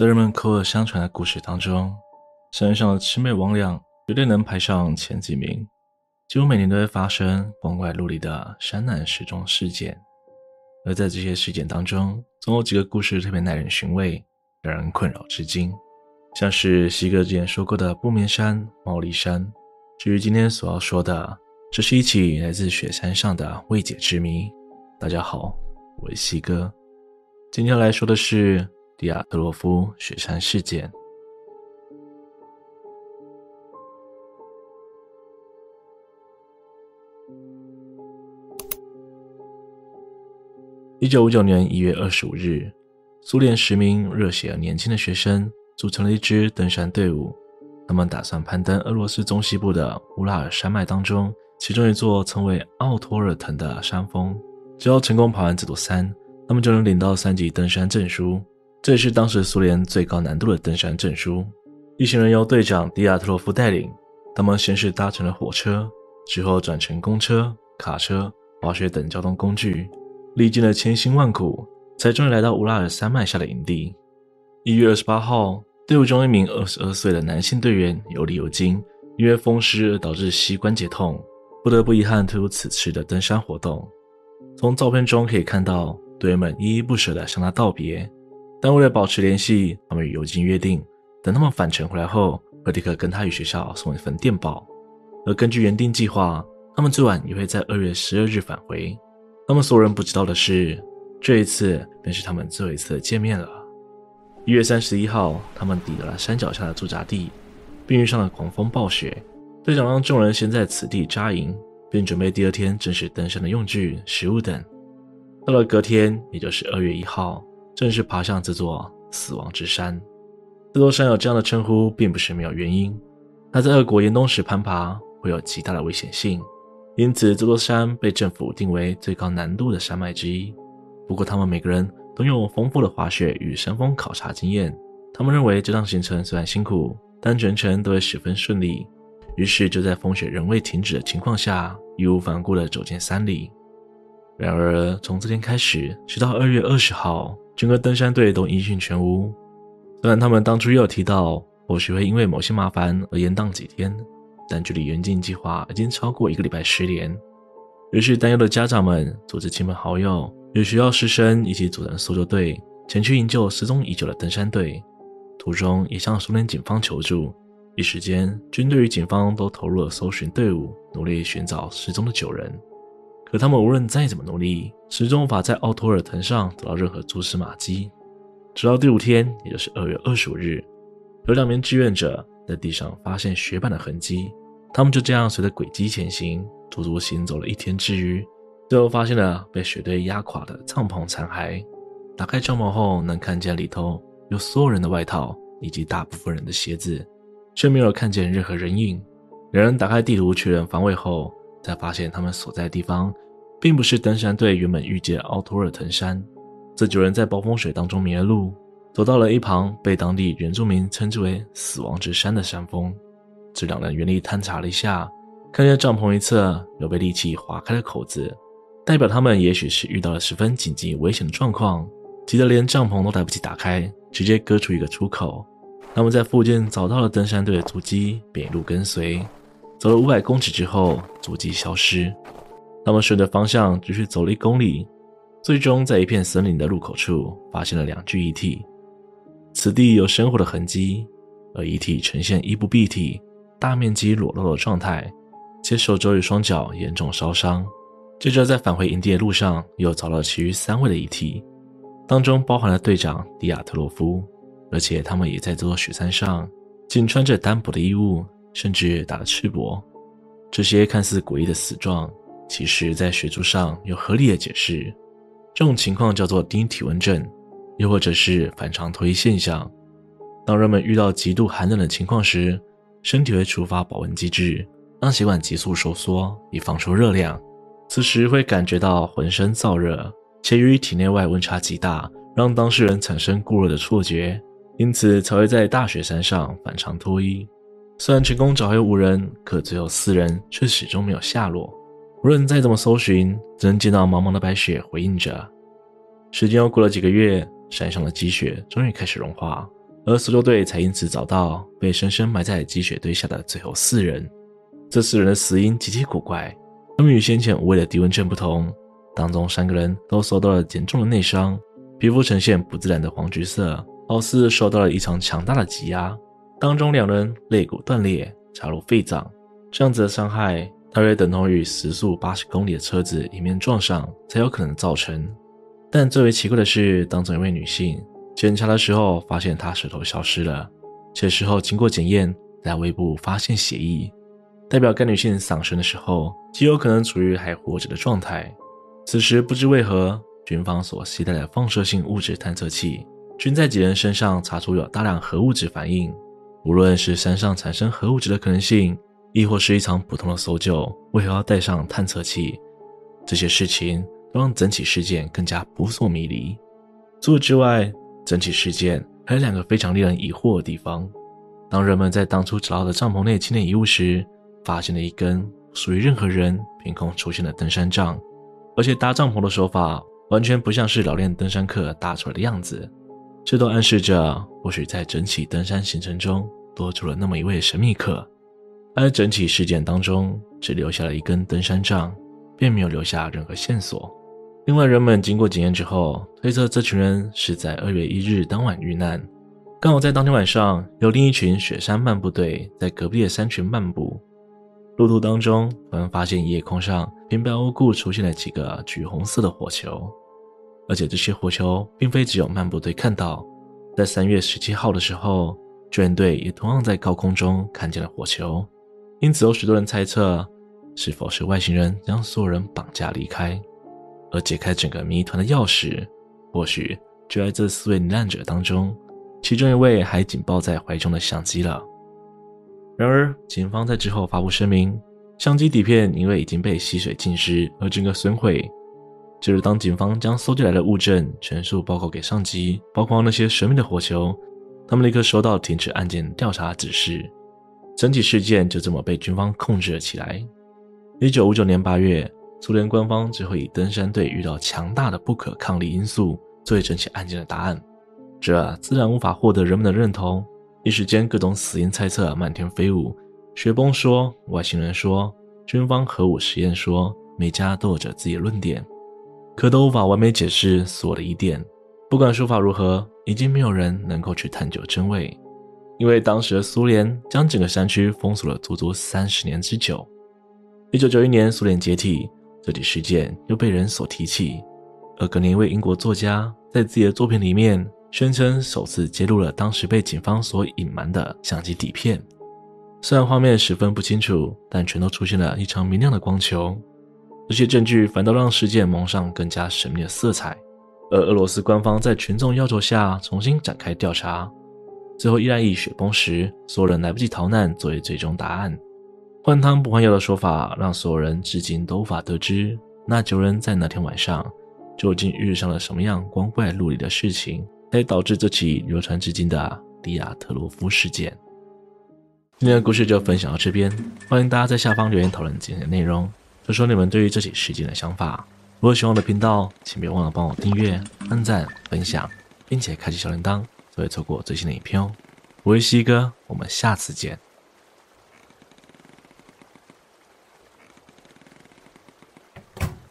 在人们口耳相传的故事当中，山上的魑魅魍魉绝对能排上前几名。几乎每年都会发生光怪陆离的山难失踪事件，而在这些事件当中，总有几个故事特别耐人寻味，让人困扰至今。像是西哥之前说过的不眠山、毛利山。至于今天所要说的，这是一起来自雪山上的未解之谜。大家好，我是西哥，今天来说的是。迪亚特洛夫雪山事件。一九五九年一月二十五日，苏联十名热血而年轻的学生组成了一支登山队伍，他们打算攀登俄罗斯中西部的乌拉尔山脉当中其中一座称为奥托尔滕的山峰。只要成功爬完这座山，他们就能领到三级登山证书。这也是当时苏联最高难度的登山证书。一行人由队长迪亚特洛夫带领，他们先是搭乘了火车，之后转乘公车、卡车、滑雪等交通工具，历经了千辛万苦，才终于来到乌拉尔山脉下的营地。一月二十八号，队伍中一名二十二岁的男性队员尤里尤金因为风湿而导致膝关节痛，不得不遗憾退出此次的登山活动。从照片中可以看到，队员们依依不舍地向他道别。但为了保持联系，他们与尤金约定，等他们返程回来后，会立刻跟他与学校送一份电报。而根据原定计划，他们最晚也会在二月十二日返回。他们所有人不知道的是，这一次便是他们最后一次见面了。一月三十一号，他们抵达了山脚下的驻扎地，并遇上了狂风暴雪。队长让众人先在此地扎营，并准备第二天正式登山的用具、食物等。到了隔天，也就是二月一号。正式爬上这座死亡之山。这座山有这样的称呼，并不是没有原因。它在俄国严冬时攀爬会有极大的危险性，因此这座山被政府定为最高难度的山脉之一。不过，他们每个人都有丰富的滑雪与山峰考察经验。他们认为这趟行程虽然辛苦，但全程都会十分顺利。于是，就在风雪仍未停止的情况下，义无反顾地走进山里。然而，从这天开始，直到二月二十号。整个登山队都音讯全无。虽然他们当初也有提到，或许会因为某些麻烦而延宕几天，但距离原定计划已经超过一个礼拜失联。于是，担忧的家长们组织亲朋好友与学校师生一起组成搜救队，前去营救失踪已久的登山队。途中也向苏联警方求助。一时间，军队与警方都投入了搜寻队伍，努力寻找失踪的九人。可他们无论再怎么努力，始终无法在奥托尔滕上找到任何蛛丝马迹。直到第五天，也就是二月二十五日，有两名志愿者在地上发现雪板的痕迹。他们就这样随着轨迹前行，足足行走了一天之余，最后发现了被雪堆压垮的帐篷残骸。打开帐篷后，能看见里头有所有人的外套以及大部分人的鞋子，却没有看见任何人影。两人打开地图确认方位后，才发现他们所在的地方，并不是登山队原本预计的奥托尔滕山。这九人在暴风雪当中迷了路，走到了一旁被当地原住民称之为“死亡之山”的山峰。这两人原地探查了一下，看见帐篷一侧有被利器划开的口子，代表他们也许是遇到了十分紧急危险的状况，急得连帐篷都来不及打开，直接割出一个出口。他们在附近找到了登山队的足迹，便一路跟随。走了五百公尺之后，足迹消失。他们顺着方向继续走了一公里，最终在一片森林的入口处发现了两具遗体。此地有生火的痕迹，而遗体呈现衣不蔽体、大面积裸露的状态，且手肘与双脚严重烧伤。接着在返回营地的路上，又找到了其余三位的遗体，当中包含了队长迪亚特洛夫，而且他们也在这座雪山上，仅穿着单薄的衣物。甚至打了赤膊，这些看似诡异的死状，其实在学术上有合理的解释。这种情况叫做低体温症，又或者是反常脱衣现象。当人们遇到极度寒冷的情况时，身体会触发保温机制，让血管急速收缩，以放出热量。此时会感觉到浑身燥热，且由于体内外温差极大，让当事人产生过热的错觉，因此才会在大雪山上反常脱衣。虽然成功找回五人，可最后四人却始终没有下落。无论再怎么搜寻，只能见到茫茫的白雪回应着。时间又过了几个月，山上的积雪终于开始融化，而搜救队才因此找到被深深埋在积雪堆下的最后四人。这四人的死因极其古怪，他们与先前五位的迪文镇不同，当中三个人都受到了严重的内伤，皮肤呈现不自然的黄橘色，好似受到了异常强大的挤压。当中两人肋骨断裂，插入肺脏，这样子的伤害大约等同于时速八十公里的车子迎面撞上才有可能造成。但最为奇怪的是，当中一位女性检查的时候，发现她舌头消失了，且事后经过检验，在胃部发现血液。代表该女性丧生的时候，极有可能处于还活着的状态。此时不知为何，军方所携带的放射性物质探测器，均在几人身上查出有大量核物质反应。无论是山上产生核物质的可能性，亦或是一场普通的搜救，为何要带上探测器？这些事情都让整起事件更加扑朔迷离。除此之外，整起事件还有两个非常令人疑惑的地方：当人们在当初找到的帐篷内清点遗物时，发现了一根属于任何人凭空出现的登山杖，而且搭帐篷的手法完全不像是老练登山客搭出来的样子，这都暗示着或许在整起登山行程中多出了那么一位神秘客。而整起事件当中只留下了一根登山杖，并没有留下任何线索。另外，人们经过检验之后推测，这群人是在二月一日当晚遇难，刚好在当天晚上有另一群雪山漫步队在隔壁的山群漫步。路途当中，突然发现夜空上平白无故出现了几个橘红色的火球，而且这些火球并非只有漫步队看到，在三月十七号的时候，救援队也同样在高空中看见了火球，因此有许多人猜测，是否是外星人将所有人绑架离开，而解开整个谜团的钥匙，或许就在这四位罹难者当中，其中一位还紧抱在怀中的相机了。然而，警方在之后发布声明，相机底片因为已经被溪水浸湿而整个损毁。就是当警方将搜集来的物证全数报告给上级，包括那些神秘的火球，他们立刻收到停止案件调查指示。整体事件就这么被军方控制了起来。一九五九年八月，苏联官方最后以登山队遇到强大的不可抗力因素作为整起案件的答案，这自然无法获得人们的认同。一时间，各种死因猜测漫天飞舞。雪崩说，外星人说，军方核武实验说，每家都有着自己的论点，可都无法完美解释所有的疑点。不管说法如何，已经没有人能够去探究真伪，因为当时的苏联将整个山区封锁了足足三十年之久。一九九一年，苏联解体，这起事件又被人所提起。而隔年，一位英国作家在自己的作品里面。宣称首次揭露了当时被警方所隐瞒的相机底片，虽然画面十分不清楚，但全都出现了异常明亮的光球。这些证据反倒让事件蒙上更加神秘的色彩。而俄罗斯官方在群众要求下重新展开调查，最后依然以雪崩时所有人来不及逃难作为最终答案。换汤不换药的说法让所有人至今都无法得知那九人在那天晚上究竟遇上了什么样光怪陆离的事情。才导致这起流传至今的迪亚特洛夫事件。今天的故事就分享到这边，欢迎大家在下方留言讨论今天的内容，说说你们对于这起事件的想法。如果喜欢我的频道，请别忘了帮我订阅、按赞、分享，并且开启小铃铛，不会错过最新的影片哦。我是西哥，我们下次见。